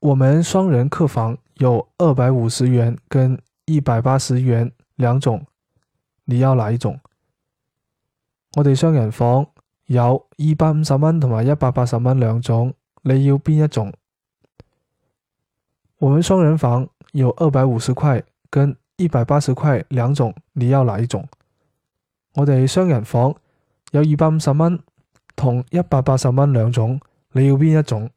我们双人客房有二百五十元跟一百八十元两种你要哪一种？我哋双人房有二百五十蚊同埋一百八十蚊两种你要边一种？我们双人房有二百五十块跟一百八十块两种你要哪一种？我哋双人房有二百五十蚊同一百八十蚊两种你要边一种？